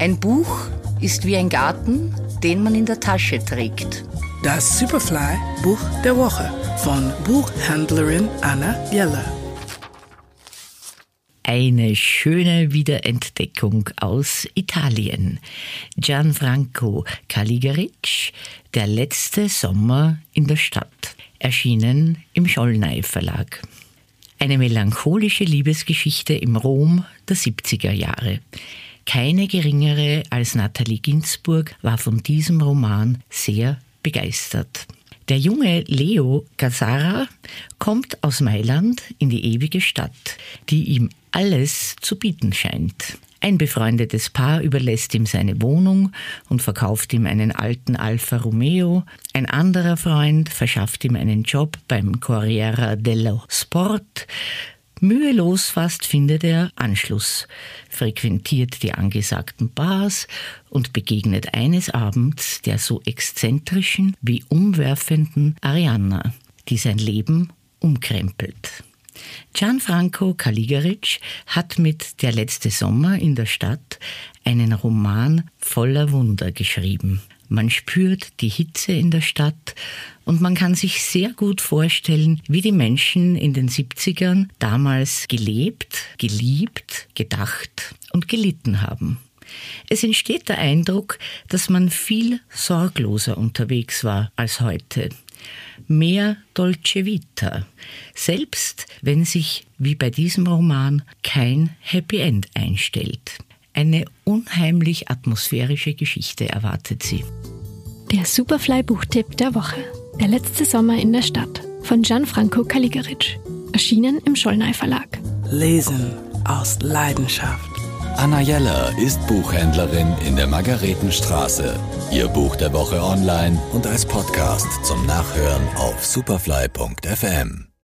Ein Buch ist wie ein Garten, den man in der Tasche trägt. Das Superfly Buch der Woche von Buchhändlerin Anna Jeller. Eine schöne Wiederentdeckung aus Italien. Gianfranco Caligaric, Der letzte Sommer in der Stadt, erschienen im Schollnei Verlag. Eine melancholische Liebesgeschichte im Rom der 70er Jahre. Keine geringere als Nathalie Ginsburg war von diesem Roman sehr begeistert. Der junge Leo Gazzara kommt aus Mailand in die ewige Stadt, die ihm alles zu bieten scheint. Ein befreundetes Paar überlässt ihm seine Wohnung und verkauft ihm einen alten Alfa Romeo. Ein anderer Freund verschafft ihm einen Job beim Corriere dello Sport. Mühelos fast findet er Anschluss, frequentiert die angesagten Bars und begegnet eines Abends der so exzentrischen wie umwerfenden Arianna, die sein Leben umkrempelt. Gianfranco Caligaric hat mit Der letzte Sommer in der Stadt einen Roman voller Wunder geschrieben. Man spürt die Hitze in der Stadt und man kann sich sehr gut vorstellen, wie die Menschen in den 70ern damals gelebt, geliebt, gedacht und gelitten haben. Es entsteht der Eindruck, dass man viel sorgloser unterwegs war als heute. Mehr Dolce Vita, selbst wenn sich, wie bei diesem Roman, kein Happy End einstellt. Eine unheimlich atmosphärische Geschichte erwartet sie. Der Superfly-Buchtipp der Woche. Der letzte Sommer in der Stadt von Gianfranco Caligaric. Erschienen im Schollnei Verlag. Lesen aus Leidenschaft. Anna Jeller ist Buchhändlerin in der Margaretenstraße. Ihr Buch der Woche online und als Podcast zum Nachhören auf superfly.fm.